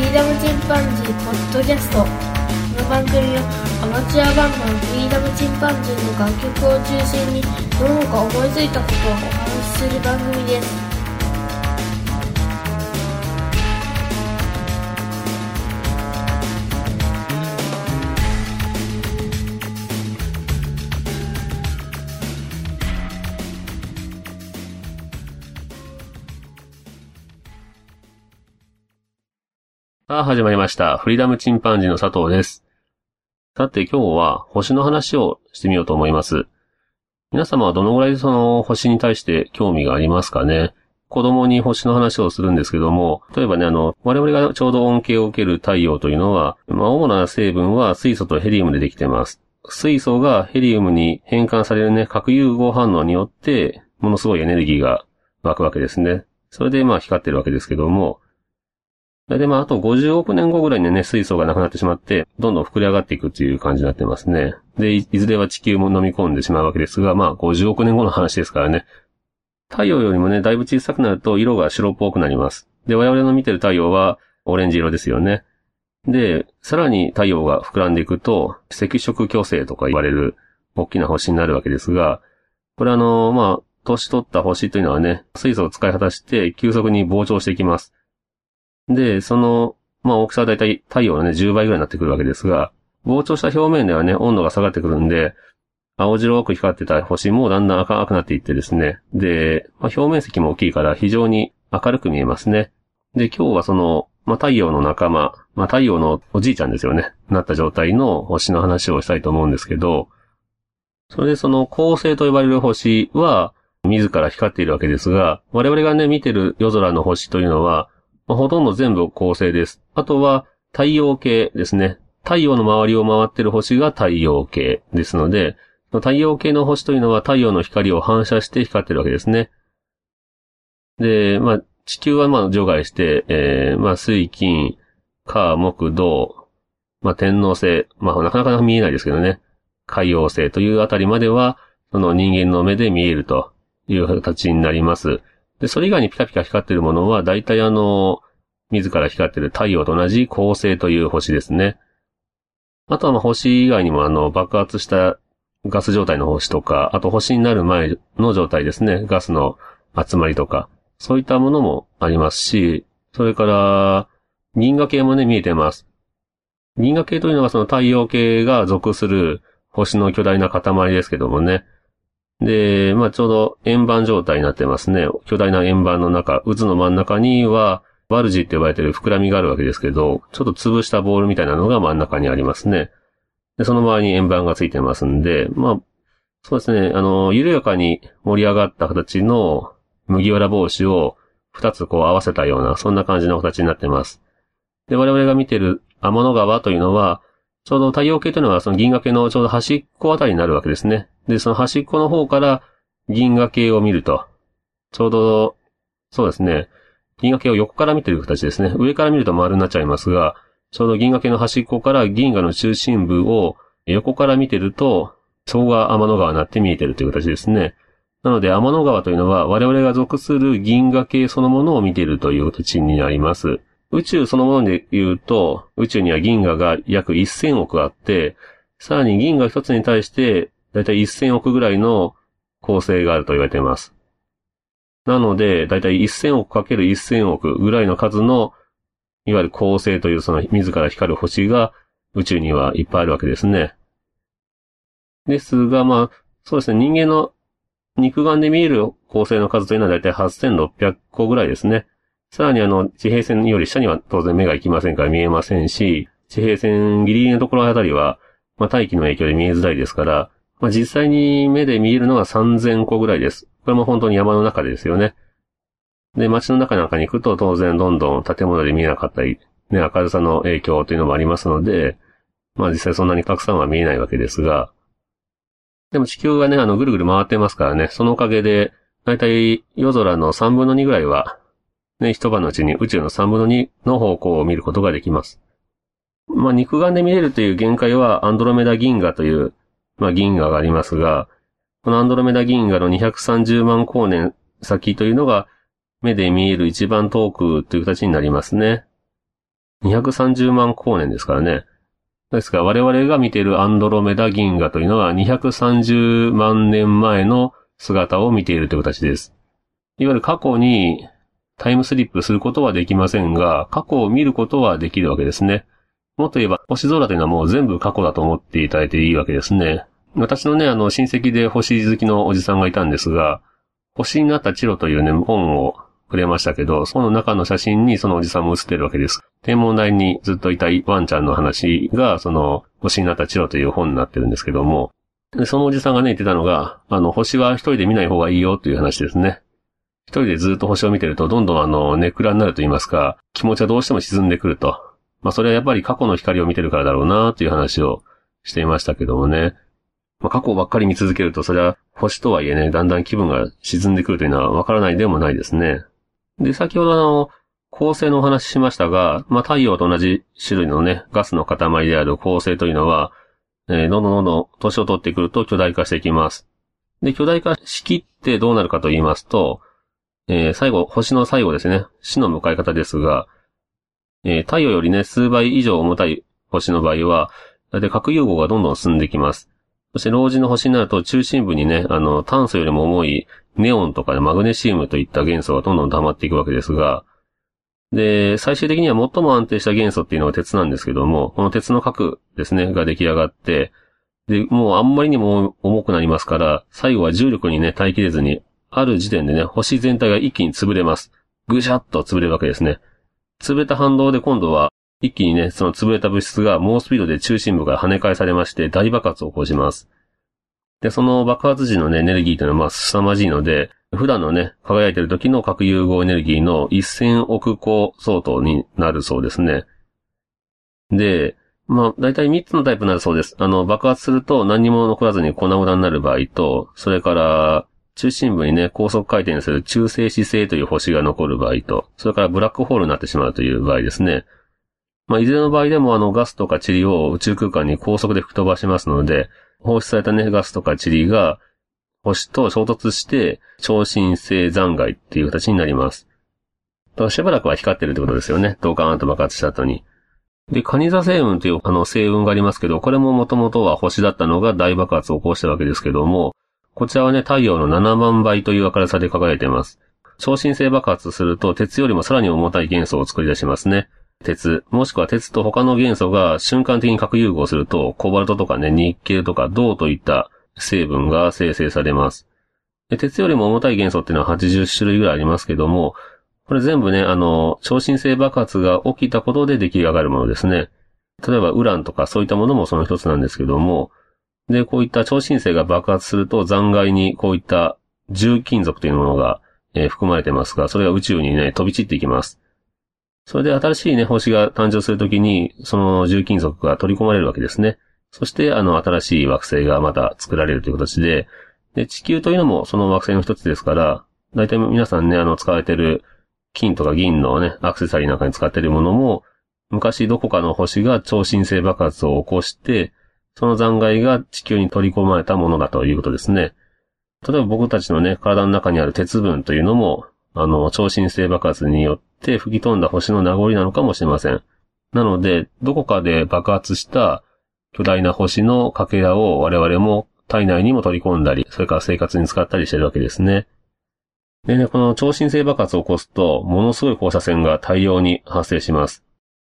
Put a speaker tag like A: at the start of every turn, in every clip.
A: フリーダムチンパンジーポッドキャストこの番組はアマチュアバンドのフリーダムチンパンジーの楽曲を中心にどうか思いついたことをお話しする番組です。
B: さあ、始まりました。フリーダムチンパンジーの佐藤です。さて、今日は星の話をしてみようと思います。皆様はどのぐらいその星に対して興味がありますかね？子供に星の話をするんですけども、例えばね、あの、我々がちょうど恩恵を受ける太陽というのは、まあ、主な成分は水素とヘリウムでできています。水素がヘリウムに変換されるね、核融合反応によって、ものすごいエネルギーが湧くわけですね。それでまあ光ってるわけですけども、で、まあ、あと50億年後ぐらいにね、水素がなくなってしまって、どんどん膨れ上がっていくっていう感じになってますね。で、いいずれは地球も飲み込んでしまうわけですが、まあ、50億年後の話ですからね。太陽よりもね、だいぶ小さくなると色が白っぽくなります。で、我々の見てる太陽はオレンジ色ですよね。で、さらに太陽が膨らんでいくと、赤色巨星とか言われる大きな星になるわけですが、これあの、まあ、年取った星というのはね、水素を使い果たして急速に膨張していきます。で、その、まあ大きさはだいたい太陽のね、10倍ぐらいになってくるわけですが、膨張した表面ではね、温度が下がってくるんで、青白く光ってた星もだんだん赤くなっていってですね。で、まあ、表面積も大きいから非常に明るく見えますね。で、今日はその、まあ、太陽の仲間、まあ、太陽のおじいちゃんですよね。なった状態の星の話をしたいと思うんですけど、それでその恒星と呼ばれる星は、自ら光っているわけですが、我々がね、見てる夜空の星というのは、まあほとんど全部恒星です。あとは太陽系ですね。太陽の周りを回ってる星が太陽系ですので、太陽系の星というのは太陽の光を反射して光ってるわけですね。で、まあ、地球はまあ除外して、えー、まあ、水、金、火、木、土、まあ、天王星、まあ、なかなか見えないですけどね。海洋星というあたりまでは、その人間の目で見えるという形になります。で、それ以外にピカピカ光ってるものは、大体あの、自ら光ってる太陽と同じ恒星という星ですね。あとはまあ星以外にもあの、爆発したガス状態の星とか、あと星になる前の状態ですね。ガスの集まりとか、そういったものもありますし、それから、銀河系もね、見えてます。銀河系というのはその太陽系が属する星の巨大な塊ですけどもね。で、まあちょうど円盤状態になってますね。巨大な円盤の中、渦の真ん中には、ワルジーって呼ばれてる膨らみがあるわけですけど、ちょっと潰したボールみたいなのが真ん中にありますね。で、その周りに円盤がついてますんで、まあ、そうですね、あの、緩やかに盛り上がった形の麦わら帽子を二つこう合わせたような、そんな感じの形になってます。で、我々が見てる天の川というのは、ちょうど太陽系というのはその銀河系のちょうど端っこあたりになるわけですね。で、その端っこの方から銀河系を見ると、ちょうど、そうですね、銀河系を横から見てる形ですね。上から見ると丸になっちゃいますが、ちょうど銀河系の端っこから銀河の中心部を横から見てると、そこが天の川になって見えてるという形ですね。なので天の川というのは我々が属する銀河系そのものを見ているという形になります。宇宙そのもので言うと、宇宙には銀河が約1000億あって、さらに銀河一つに対して、だいたい1000億ぐらいの構成があると言われています。なので、だいたい1000億かける1000億ぐらいの数の、いわゆる恒星というその自ら光る星が宇宙にはいっぱいあるわけですね。ですが、まあ、そうですね、人間の肉眼で見える恒星の数というのはだいたい8600個ぐらいですね。さらにあの、地平線より下には当然目が行きませんから見えませんし、地平線ギリギリのところあたりは、まあ大気の影響で見えづらいですから、まあ実際に目で見えるのは3000個ぐらいです。これも本当に山の中ですよね。で、街の中なんかに行くと当然どんどん建物で見えなかったり、ね、明るさの影響というのもありますので、まあ実際そんなにたくさんは見えないわけですが、でも地球がね、あの、ぐるぐる回ってますからね、そのおかげで、だいたい夜空の3分の2ぐらいは、ね、一晩のうちに宇宙の3分の2の方向を見ることができます。まあ、肉眼で見れるという限界はアンドロメダ銀河という、まあ、銀河がありますが、このアンドロメダ銀河の230万光年先というのが目で見える一番遠くという形になりますね。230万光年ですからね。ですから我々が見ているアンドロメダ銀河というのは230万年前の姿を見ているという形です。いわゆる過去にタイムスリップすることはできませんが、過去を見ることはできるわけですね。もっと言えば、星空というのはもう全部過去だと思っていただいていいわけですね。私のね、あの、親戚で星好きのおじさんがいたんですが、星になったチロというね、本をくれましたけど、その中の写真にそのおじさんも写ってるわけです。天文台にずっといたワンちゃんの話が、その、星になったチロという本になってるんですけども、でそのおじさんがね、言ってたのが、あの、星は一人で見ない方がいいよという話ですね。一人でずっと星を見てると、どんどんあの、ネクラになると言いますか、気持ちはどうしても沈んでくると。まあ、それはやっぱり過去の光を見てるからだろうなという話をしていましたけどもね。まあ、過去ばっかり見続けると、それは星とはいえね、だんだん気分が沈んでくるというのはわからないでもないですね。で、先ほどあの、恒星のお話ししましたが、まあ、太陽と同じ種類のね、ガスの塊である恒星というのは、えー、どんどんどんどん年を取ってくると巨大化していきます。で、巨大化しきってどうなるかと言いますと、えー、最後、星の最後ですね、死の迎え方ですが、えー、太陽よりね、数倍以上重たい星の場合は、だいたい核融合がどんどん進んできます。そして老人の星になると中心部にね、あの、炭素よりも重いネオンとかねマグネシウムといった元素がどんどん溜まっていくわけですが、で、最終的には最も安定した元素っていうのが鉄なんですけども、この鉄の核ですね、が出来上がって、で、もうあんまりにも重くなりますから、最後は重力にね、耐えきれずに、ある時点でね、星全体が一気に潰れます。ぐしゃっと潰れるわけですね。潰れた反動で今度は一気にね、その潰れた物質が猛スピードで中心部から跳ね返されまして大爆発を起こします。で、その爆発時のね、エネルギーというのはまあ凄まじいので、普段のね、輝いてる時の核融合エネルギーの1000億個相当になるそうですね。で、まあ、大体3つのタイプになるそうです。あの、爆発すると何にも残らずに粉々になる場合と、それから、中心部にね、高速回転する中性子星という星が残る場合と、それからブラックホールになってしまうという場合ですね。まあ、いずれの場合でもあのガスとか塵を宇宙空間に高速で吹き飛ばしますので、放出されたね、ガスとか塵が星と衝突して超新星残骸っていう形になります。しばらくは光ってるってことですよね。ドカーンと爆発した後に。で、カニザ星雲というあの星雲がありますけど、これももともとは星だったのが大爆発を起こしたわけですけども、こちらはね、太陽の7万倍という明るさで輝いています。超新星爆発すると、鉄よりもさらに重たい元素を作り出しますね。鉄、もしくは鉄と他の元素が瞬間的に核融合すると、コバルトとかね、ニッケルとか銅といった成分が生成されます。鉄よりも重たい元素っていうのは80種類ぐらいありますけども、これ全部ね、あの、超新星爆発が起きたことで出来上がるものですね。例えばウランとかそういったものもその一つなんですけども、で、こういった超新星が爆発すると残骸にこういった重金属というものが、えー、含まれてますが、それが宇宙にね、飛び散っていきます。それで新しいね、星が誕生するときに、その重金属が取り込まれるわけですね。そして、あの、新しい惑星がまた作られるという形で、で、地球というのもその惑星の一つですから、大体皆さんね、あの、使われてる金とか銀のね、アクセサリーなんかに使っているものも、昔どこかの星が超新星爆発を起こして、その残骸が地球に取り込まれたものだということですね。例えば僕たちのね、体の中にある鉄分というのも、あの、超新星爆発によって吹き飛んだ星の名残なのかもしれません。なので、どこかで爆発した巨大な星のかけらを我々も体内にも取り込んだり、それから生活に使ったりしてるわけですね。でね、この超新星爆発を起こすと、ものすごい放射線が大量に発生します。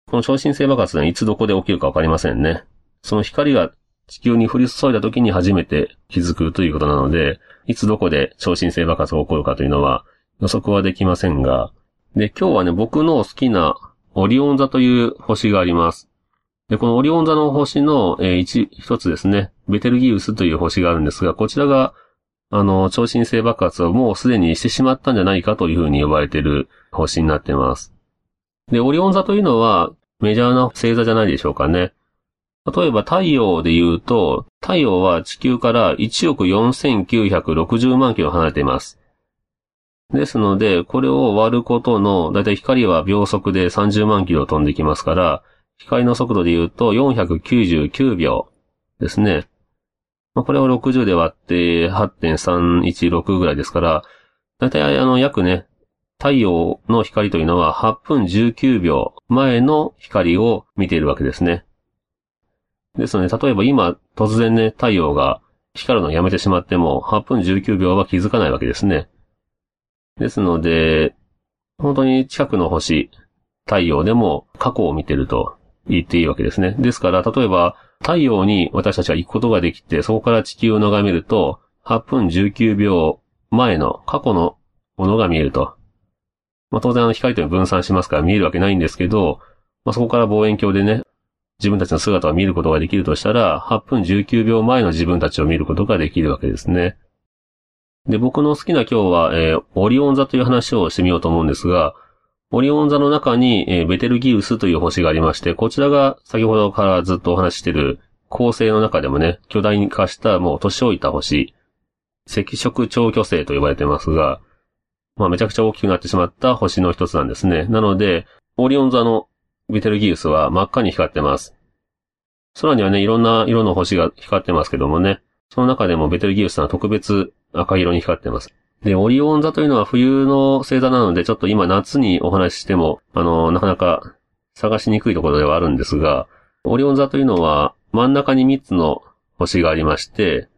B: この超新星爆発はいつどこで起きるかわかりませんね。その光が地球に降り注いだ時に初めて気づくということなので、いつどこで超新星爆発が起こるかというのは予測はできませんが、で、今日はね、僕の好きなオリオン座という星があります。で、このオリオン座の星の、えー、一、一つですね、ベテルギウスという星があるんですが、こちらが、あの、超新星爆発をもうすでにしてしまったんじゃないかというふうに呼ばれている星になっています。で、オリオン座というのはメジャーな星座じゃないでしょうかね。例えば太陽で言うと、太陽は地球から1億4960万キロ離れています。ですので、これを割ることの、だいたい光は秒速で30万キロ飛んできますから、光の速度で言うと499秒ですね。まあ、これを60で割って8.316ぐらいですから、だいたいあの約ね、太陽の光というのは8分19秒前の光を見ているわけですね。ですので、例えば今突然ね、太陽が光るのをやめてしまっても8分19秒は気づかないわけですね。ですので、本当に近くの星、太陽でも過去を見てると言っていいわけですね。ですから、例えば太陽に私たちが行くことができて、そこから地球を眺めると、8分19秒前の過去のものが見えると。まあ、当然あの光というのは分散しますから見えるわけないんですけど、まあ、そこから望遠鏡でね、自分たちの姿を見ることができるとしたら、8分19秒前の自分たちを見ることができるわけですね。で、僕の好きな今日は、えー、オリオン座という話をしてみようと思うんですが、オリオン座の中に、えー、ベテルギウスという星がありまして、こちらが先ほどからずっとお話ししている恒星の中でもね、巨大に化したもう年老いた星、赤色超巨星と呼ばれてますが、まあめちゃくちゃ大きくなってしまった星の一つなんですね。なので、オリオン座のベテルギウスは真っ赤に光ってます。空にはね、いろんな色の星が光ってますけどもね、その中でもベテルギウスは特別赤色に光ってます。で、オリオン座というのは冬の星座なので、ちょっと今夏にお話ししても、あの、なかなか探しにくいところではあるんですが、オリオン座というのは真ん中に3つの星がありまして、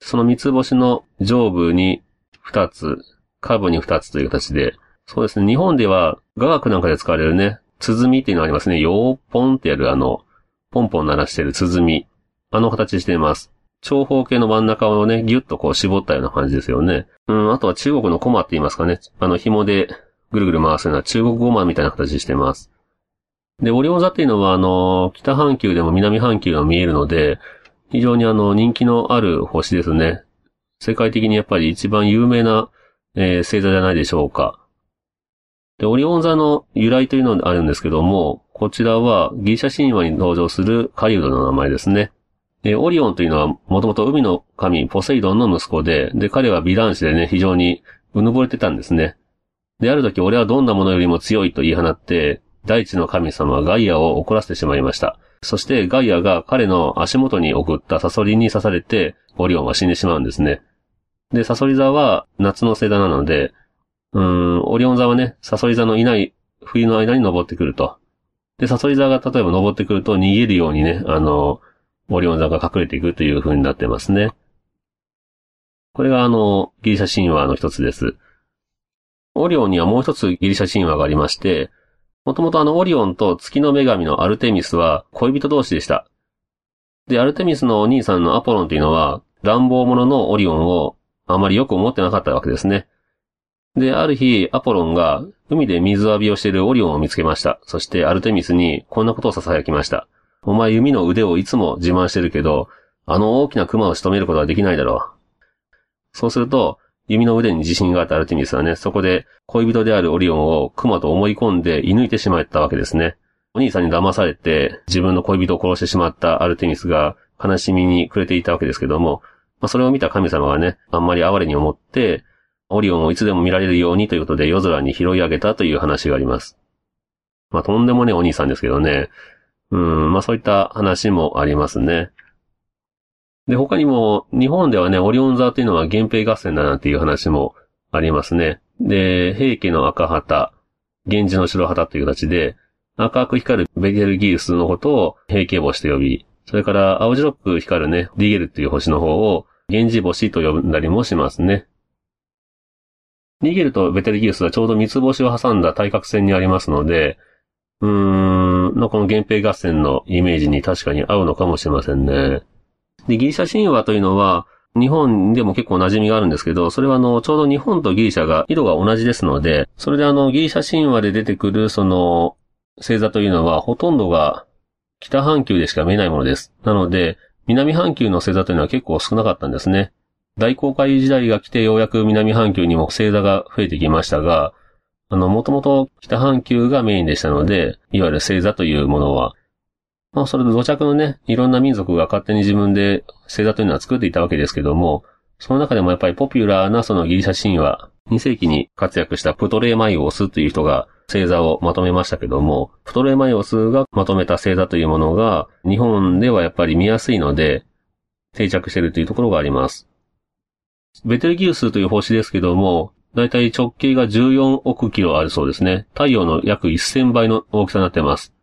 B: その三つ星の上部に2つ、下部に2つという形で、そうですね、日本では雅楽なんかで使われるね、鼓っていうのがありますね。ヨーポンってやるあの、ポンポン鳴らしてる鼓。あの形しています。長方形の真ん中をね、ギュッとこう絞ったような感じですよね。うん、あとは中国のコマって言いますかね。あの紐でぐるぐる回すような中国ゴマみたいな形してます。で、オリオン座っていうのはあの、北半球でも南半球が見えるので、非常にあの、人気のある星ですね。世界的にやっぱり一番有名な、えー、星座じゃないでしょうか。で、オリオン座の由来というのがあるんですけども、こちらはギリシャ神話に登場するカリウドの名前ですね。で、オリオンというのはもともと海の神ポセイドンの息子で、で、彼は美男子でね、非常にうぬぼれてたんですね。で、ある時俺はどんなものよりも強いと言い放って、大地の神様ガイアを怒らせてしまいました。そしてガイアが彼の足元に送ったサソリに刺されて、オリオンは死んでしまうんですね。で、サソリ座は夏の星座なので、うん、オリオン座はね、サソリ座のいない冬の間に登ってくると。で、サソリ座が例えば登ってくると逃げるようにね、あの、オリオン座が隠れていくという風になってますね。これがあの、ギリシャ神話の一つです。オリオンにはもう一つギリシャ神話がありまして、もともとあのオリオンと月の女神のアルテミスは恋人同士でした。で、アルテミスのお兄さんのアポロンというのは乱暴者のオリオンをあまりよく思ってなかったわけですね。で、ある日、アポロンが海で水浴びをしているオリオンを見つけました。そしてアルテミスにこんなことを囁きました。お前弓の腕をいつも自慢してるけど、あの大きな熊を仕留めることはできないだろう。そうすると、弓の腕に自信があったアルテミスはね、そこで恋人であるオリオンを熊と思い込んで射抜いてしまったわけですね。お兄さんに騙されて自分の恋人を殺してしまったアルテミスが悲しみに暮れていたわけですけども、まあ、それを見た神様がね、あんまり哀れに思って、オリオンをいつでも見られるようにということで夜空に拾い上げたという話があります。まあ、とんでもねお兄さんですけどね。うん、まあそういった話もありますね。で、他にも、日本ではね、オリオン座というのは源平合戦だなんていう話もありますね。で、平家の赤旗、源氏の白旗という形で、赤く光るベゲルギウスのことを平家星と呼び、それから青白く光るね、ディゲルっていう星の方を源氏星と呼んだりもしますね。ディゲルとベテルギウスはちょうど三つ星を挟んだ対角線にありますので、うーん、この源平合戦のイメージに確かに合うのかもしれませんね。で、ギリシャ神話というのは、日本でも結構馴染みがあるんですけど、それはあの、ちょうど日本とギリシャが色が同じですので、それであの、ギリシャ神話で出てくるその、星座というのはほとんどが北半球でしか見えないものです。なので、南半球の星座というのは結構少なかったんですね。大航海時代が来てようやく南半球にも星座が増えてきましたが、あの、もともと北半球がメインでしたので、いわゆる星座というものは、まあ、それで土着のね、いろんな民族が勝手に自分で星座というのは作っていたわけですけども、その中でもやっぱりポピュラーなそのギリシャ神話、2世紀に活躍したプトレーマイオスという人が星座をまとめましたけども、プトレーマイオスがまとめた星座というものが、日本ではやっぱり見やすいので、定着しているというところがあります。ベテルギウスという星ですけども、だいたい直径が14億キロあるそうですね。太陽の約1000倍の大きさになってます。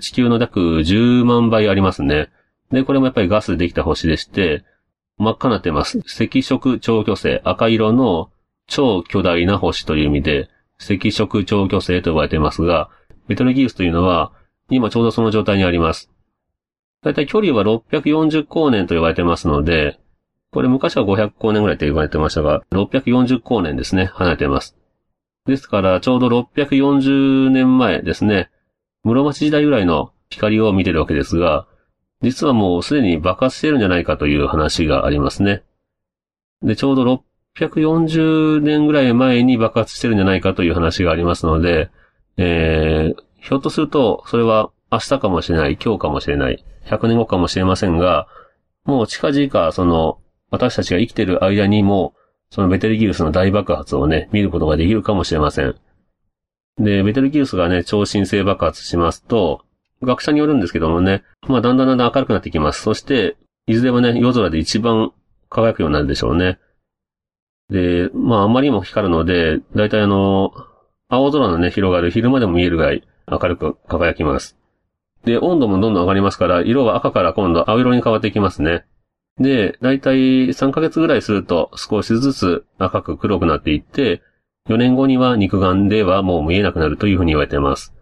B: 地球の約10万倍ありますね。で、これもやっぱりガスでできた星でして、真っ赤になってます。赤色超巨星、赤色の超巨大な星という意味で、赤色超巨星と呼ばれていますが、ベトルギウスというのは、今ちょうどその状態にあります。だいたい距離は640光年と呼ばれてますので、これ昔は500光年ぐらいと言われてましたが、640光年ですね、離れています。ですから、ちょうど640年前ですね、室町時代ぐらいの光を見てるわけですが、実はもうすでに爆発してるんじゃないかという話がありますね。で、ちょうど640年ぐらい前に爆発してるんじゃないかという話がありますので、えー、ひょっとすると、それは明日かもしれない、今日かもしれない、100年後かもしれませんが、もう近々、その、私たちが生きている間にも、そのベテルギウスの大爆発をね、見ることができるかもしれません。で、ベテルギウスがね、超新星爆発しますと、学者によるんですけどもね、まあだんだんだんだん明るくなってきます。そして、いずれもね、夜空で一番輝くようになるでしょうね。で、まああまりにも光るので、だいたいあの、青空のね、広がる昼間でも見えるぐらい明るく輝きます。で、温度もどんどん上がりますから、色は赤から今度青色に変わっていきますね。で、だいたい3ヶ月ぐらいすると少しずつ赤く黒くなっていって、4年後には肉眼ではもう見えなくなるというふうに言われています。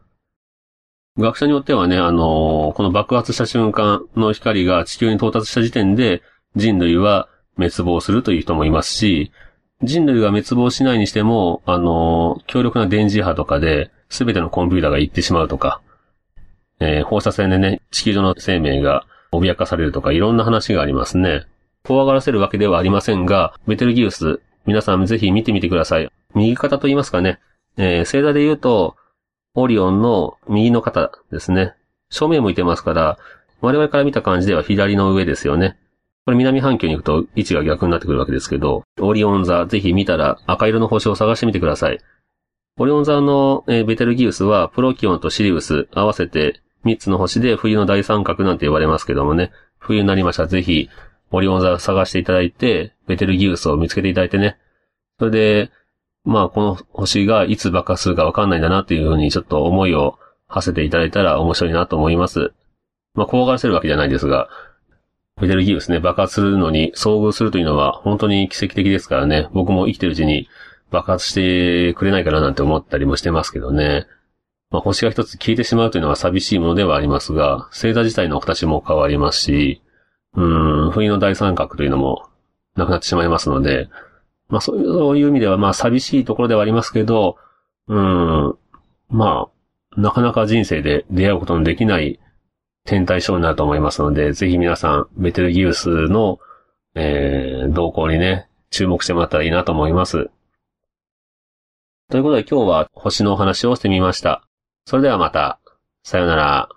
B: 学者によってはね、あのー、この爆発した瞬間の光が地球に到達した時点で人類は滅亡するという人もいますし、人類が滅亡しないにしても、あのー、強力な電磁波とかで全てのコンピューターが行ってしまうとか、えー、放射線でね、地球上の生命が脅かされるとか、いろんな話がありますね。怖がらせるわけではありませんが、ベテルギウス、皆さんぜひ見てみてください。右肩と言いますかね。えー、星座で言うと、オリオンの右の肩ですね。正面向いてますから、我々から見た感じでは左の上ですよね。これ南半球に行くと位置が逆になってくるわけですけど、オリオン座ぜひ見たら赤色の星を探してみてください。オリオン座の、えー、ベテルギウスはプロキオンとシリウス合わせて3つの星で冬の大三角なんて言われますけどもね、冬になりましたらぜひ、オリオン座を探していただいて、ベテルギウスを見つけていただいてね。それで、まあこの星がいつ爆発するかわかんないんだなっていうふうにちょっと思いを馳せていただいたら面白いなと思います。まあ怖がらせるわけじゃないですが、ベテルギウスね、爆発するのに遭遇するというのは本当に奇跡的ですからね、僕も生きてるうちに爆発してくれないかななんて思ったりもしてますけどね。まあ、星が一つ消えてしまうというのは寂しいものではありますが、星座自体の形も変わりますし、うん、冬の大三角というのもなくなってしまいますので、まあそういう意味ではまあ寂しいところではありますけど、うん、まあ、なかなか人生で出会うことのできない天体ショーになると思いますので、ぜひ皆さん、ベテルギウスの、えー、動向にね、注目してもらったらいいなと思います。ということで今日は星のお話をしてみました。それではまた。さよなら。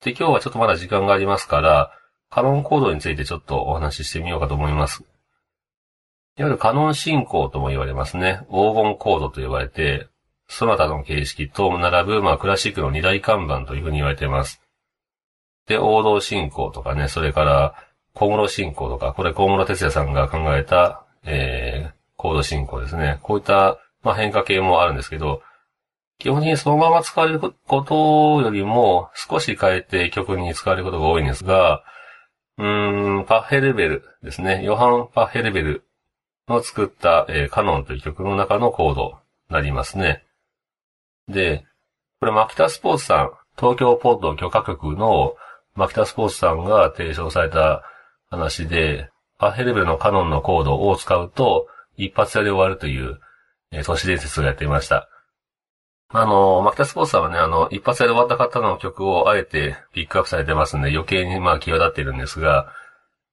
B: で、今日はちょっとまだ時間がありますから、カノンコードについてちょっとお話ししてみようかと思います。いわゆるカノン進行とも言われますね。黄金コードと呼ばれて、その他の形式と並ぶ、まあ、クラシックの二大看板というふうに言われています。で、王道進行とかね、それから、小室進行とか、これ小室哲也さんが考えた、えー、コード進行ですね。こういったまあ変化系もあるんですけど、基本的にそのまま使われることよりも少し変えて曲に使われることが多いんですが、うーん、パッヘルベルですね。ヨハン・パッヘルベルの作った、えー、カノンという曲の中のコードになりますね。で、これマキタスポーツさん、東京ポッド許可局のマキタスポーツさんが提唱された話で、パッヘルベルのカノンのコードを使うと一発屋で終わるというえー、都市伝説をやっていました。あの、マキタスポーツさんはね、あの、一発で終わった方の曲をあえてピックアップされてますんで、余計にまあ際立っているんですが、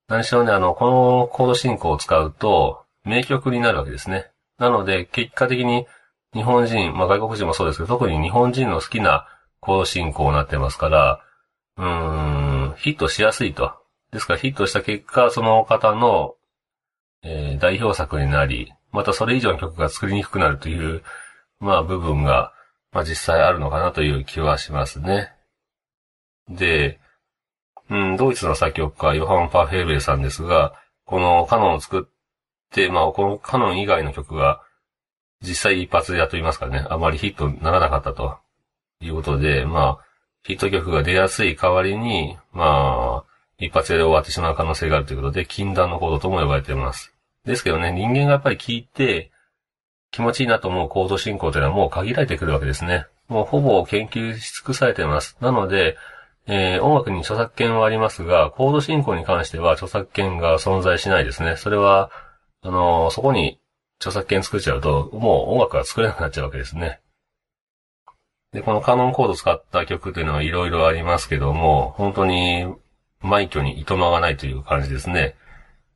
B: 何しろね、あの、このコード進行を使うと、名曲になるわけですね。なので、結果的に日本人、まあ外国人もそうですけど、特に日本人の好きなコード進行になってますから、うーん、ヒットしやすいと。ですからヒットした結果、その方の、えー、代表作になり、またそれ以上の曲が作りにくくなるという、まあ部分が、まあ実際あるのかなという気はしますね。で、うん、ドイツの作曲家、ヨハン・パーフェーベルさんですが、このカノンを作って、まあ、このカノン以外の曲が、実際一発屋といますかね、あまりヒットにならなかったということで、まあ、ヒット曲が出やすい代わりに、まあ、一発で終わってしまう可能性があるということで、禁断のコードとも呼ばれています。ですけどね、人間がやっぱり聞いて、気持ちいいなと思うコード進行というのはもう限られてくるわけですね。もうほぼ研究し尽くされてます。なので、えー、音楽に著作権はありますが、コード進行に関しては著作権が存在しないですね。それは、あのー、そこに著作権作っちゃうと、もう音楽が作れなくなっちゃうわけですね。で、このカノンコード使った曲というのはいろいろありますけども、本当に、枚挙にいとまがないという感じですね。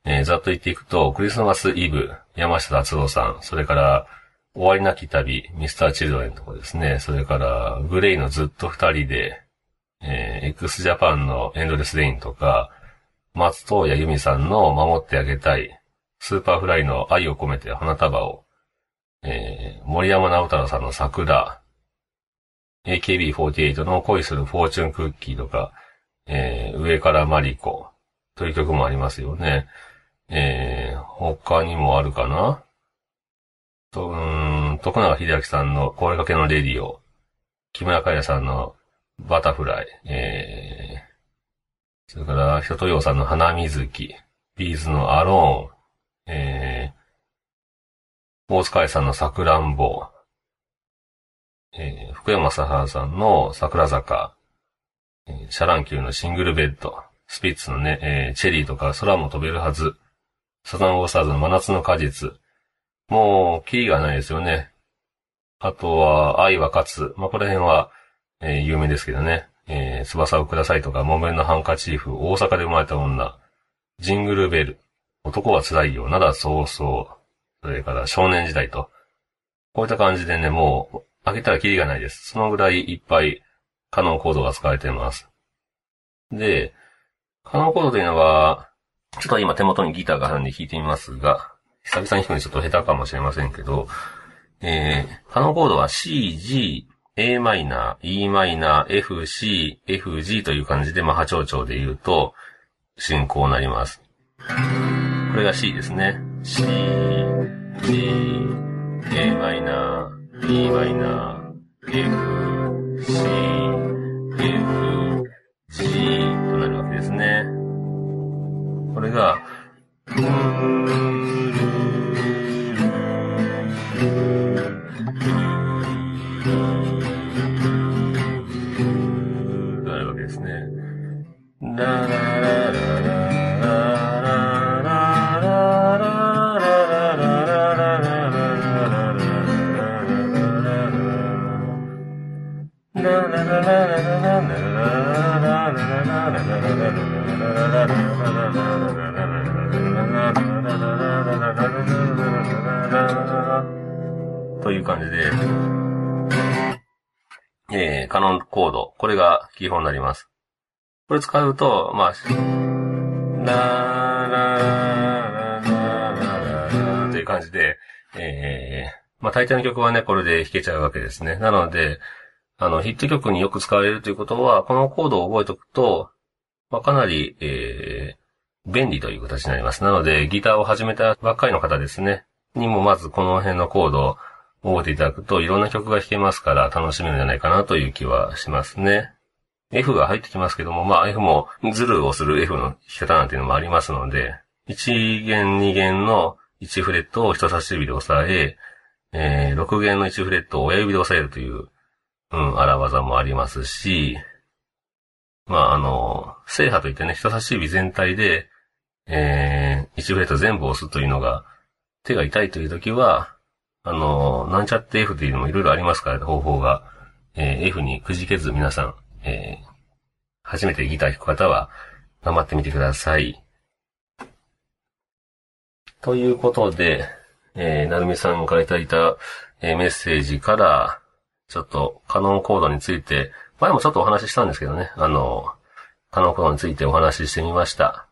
B: えー、ざっと言っていくと、クリスマスイブ、山下達郎さん、それから、終わりなき旅、ミスターチルドレンとかですね、それから、グレイのずっと二人で、えー、 X JAPAN の ENDLESS RAIN とか、松任谷由実さんの守ってあげたい、 Superfly の愛を込めて花束を、えー、森山直太朗さんの桜、AKB48 の恋するフォーチュンクッキーとか、えー、上からマリコという曲もありますよね。えー、他にもあるかな？と、うん、徳永英明さんの壊れかけの Radio、木村カエラさんの Butterfly、えー、それから、一青窈さんのハナミズキ、 B'z の ALONE、えー、大塚愛さんのさくらんぼ、えー、福山雅治さんの桜坂、えー、シャ乱Q のシングルベッド、スピッツのね、えー、チェリーとか空も飛べるはず、サザンオールスターズの真夏の果実、もう、キリがないですよね。あとは、愛は勝つ。まあ、この辺は、えー、有名ですけどね。えー、翼をくださいとか、木綿のハンカチーフ、大阪で生まれた女、ジングルベル、男は辛いよ、ならそうそう、それから少年時代と。こういった感じでね、もう、開けたらキリがないです。そのぐらいいっぱい、カノンコードが使われています。で、カノンコードというのは、ちょっと今手元にギターがあるんで弾いてみますが、久々に弾くのにちょっと下手かもしれませんけど、えー、カノコードは C、G、a マイナー、e マイナー、f, c, f, g という感じで、まあ、波長長で言うと、進行になります。これが C ですね。C, G, a マイナー、e マイナー、f, c, f, という感じで、えー、カノンコード。これが基本になります。これ使うと、まあ、なーなーなーなーという感じで、えー、まあ大抵の曲はね、これで弾けちゃうわけですね。なので、あの、ヒット曲によく使われるということは、このコードを覚えておくと、まあかなり、えー、便利という形になります。なので、ギターを始めたばっかりの方ですね、にもまずこの辺のコードを覚えていただくと、いろんな曲が弾けますから楽しめるんじゃないかなという気はしますね。F が入ってきますけども、まあ F もズルをする F の弾き方なんていうのもありますので、1弦2弦の1フレットを人差し指で押さえ、えー、6弦の1フレットを親指で押さえるという、うん、荒技もありますし、まあ、あの、制覇といってね、人差し指全体で、えー、1フレット全部押すというのが、手が痛いという時は、あの、なんちゃって F というのもいろいろありますから、方法が。えー、F にくじけず皆さん、えー、初めてギター弾く方は、頑張ってみてください。ということで、えー、なるみさんからいただいた、えー、メッセージから、ちょっと、カノンコードについて、前もちょっとお話ししたんですけどね、あの、他のことについてお話ししてみました。